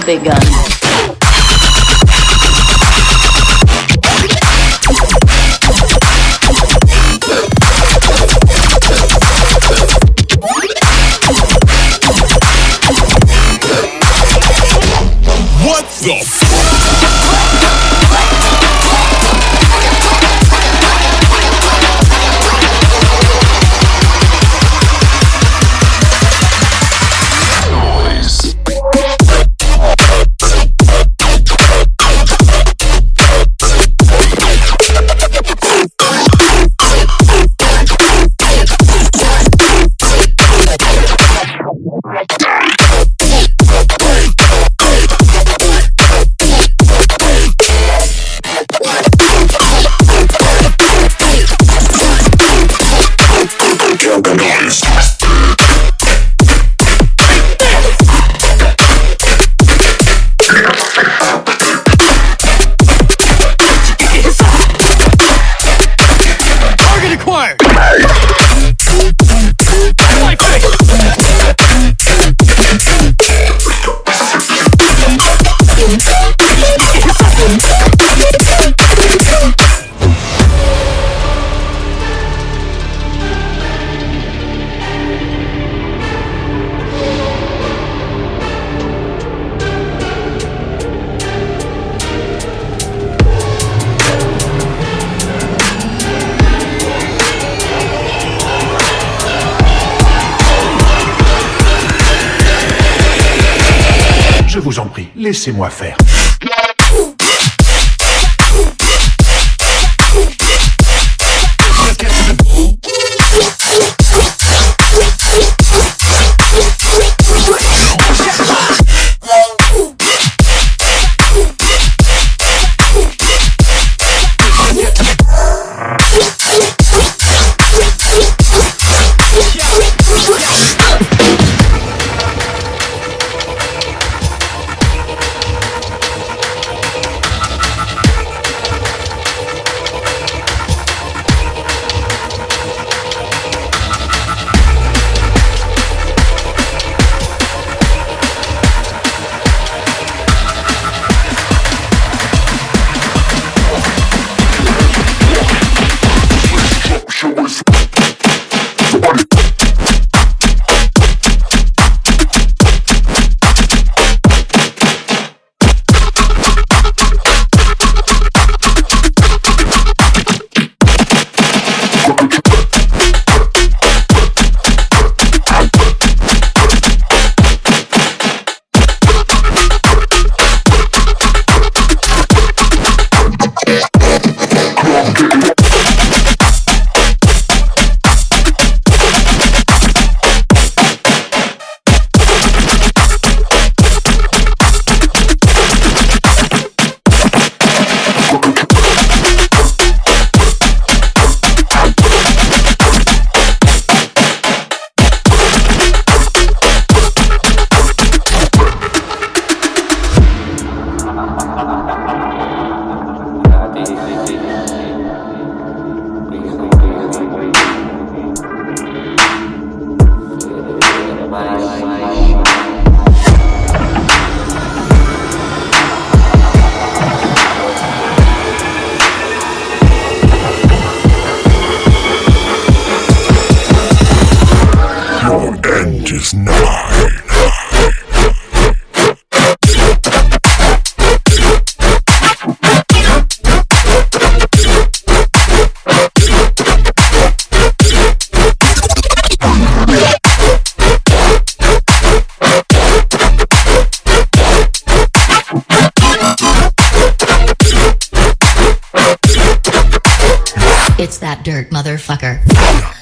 the big guns. What the laissez-moi faire. That dirt motherfucker.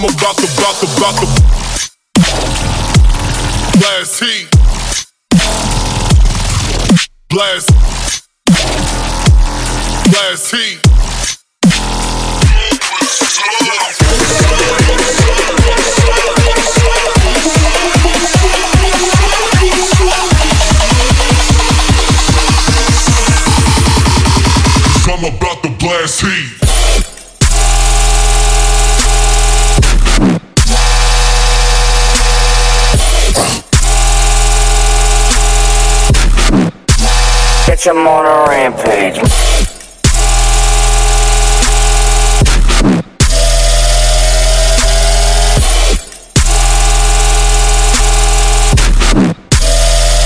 I'm about to, about to, about to blast heat. Blast. Blast heat. I'm about to blast heat. Catch him on a rampage.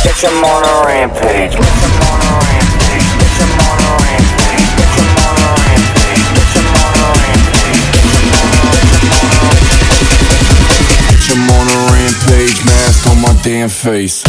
Catch him on a rampage. Catch him on a rampage. Catch him on a rampage. Catch on a rampage. Catch on a rampage. Catch him on a rampage, mask on my damn face.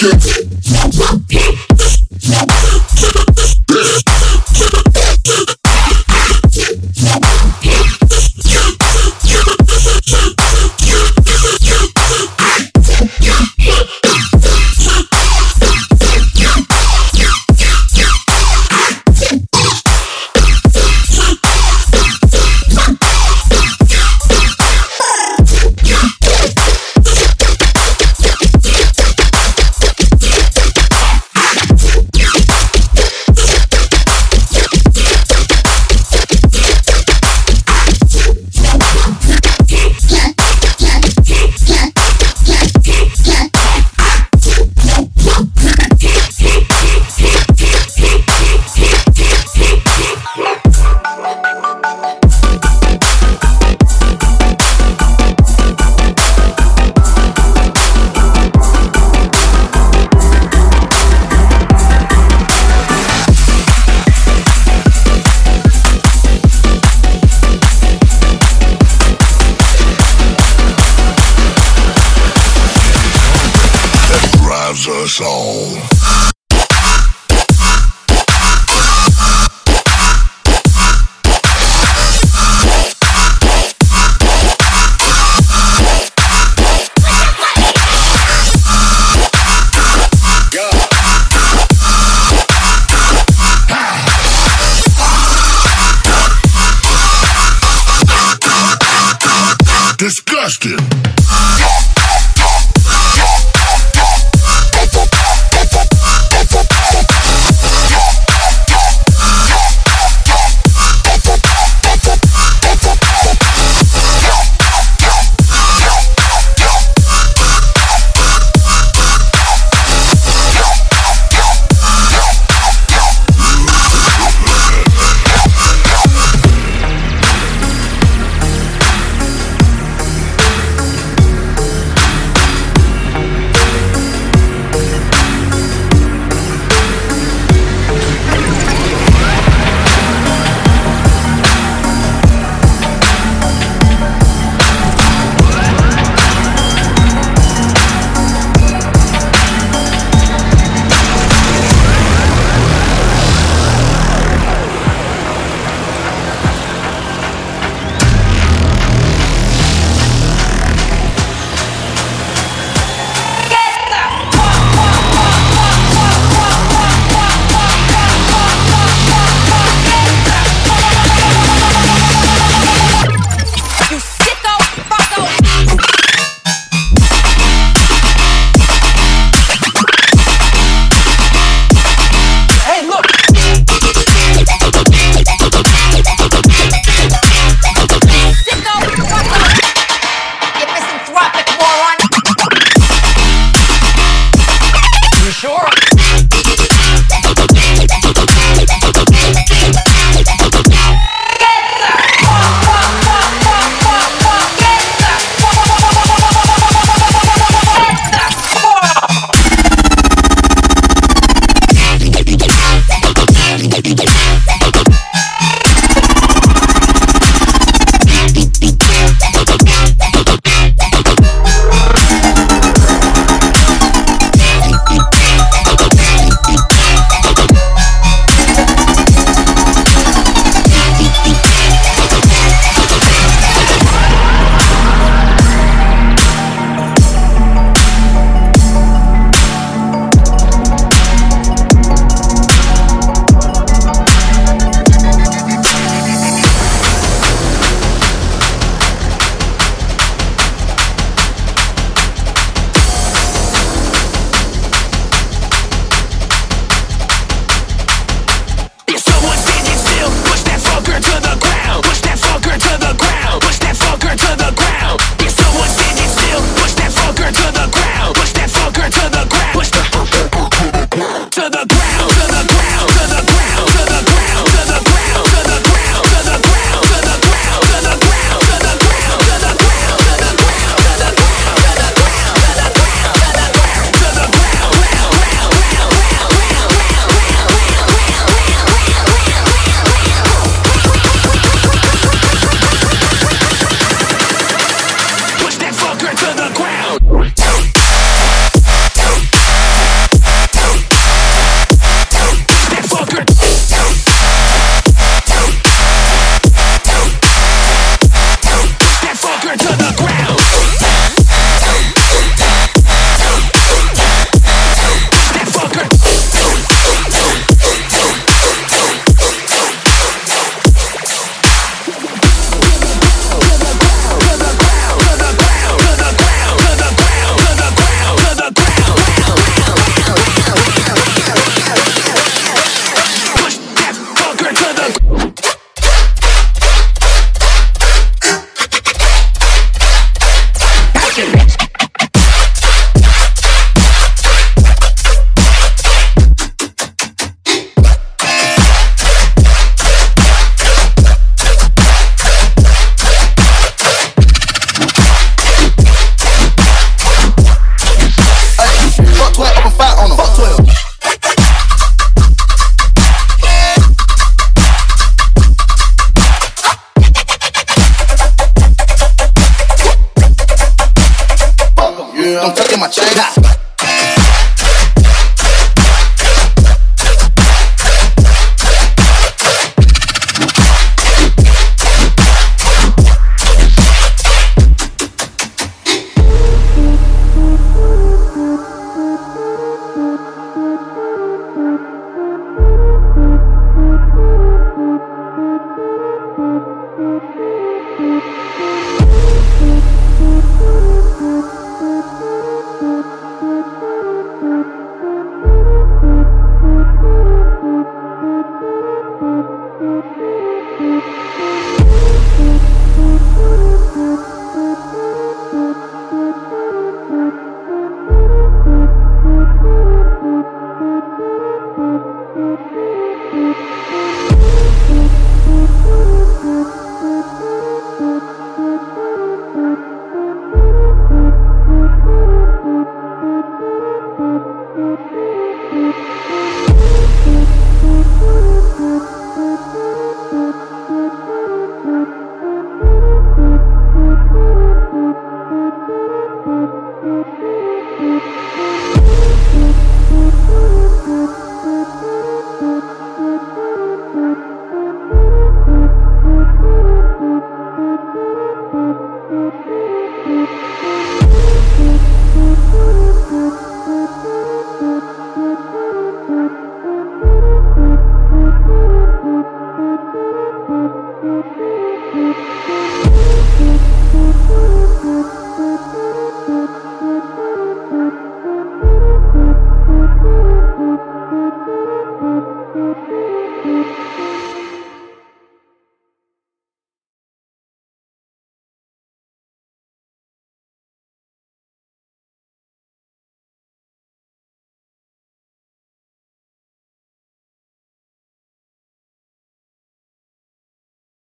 kids.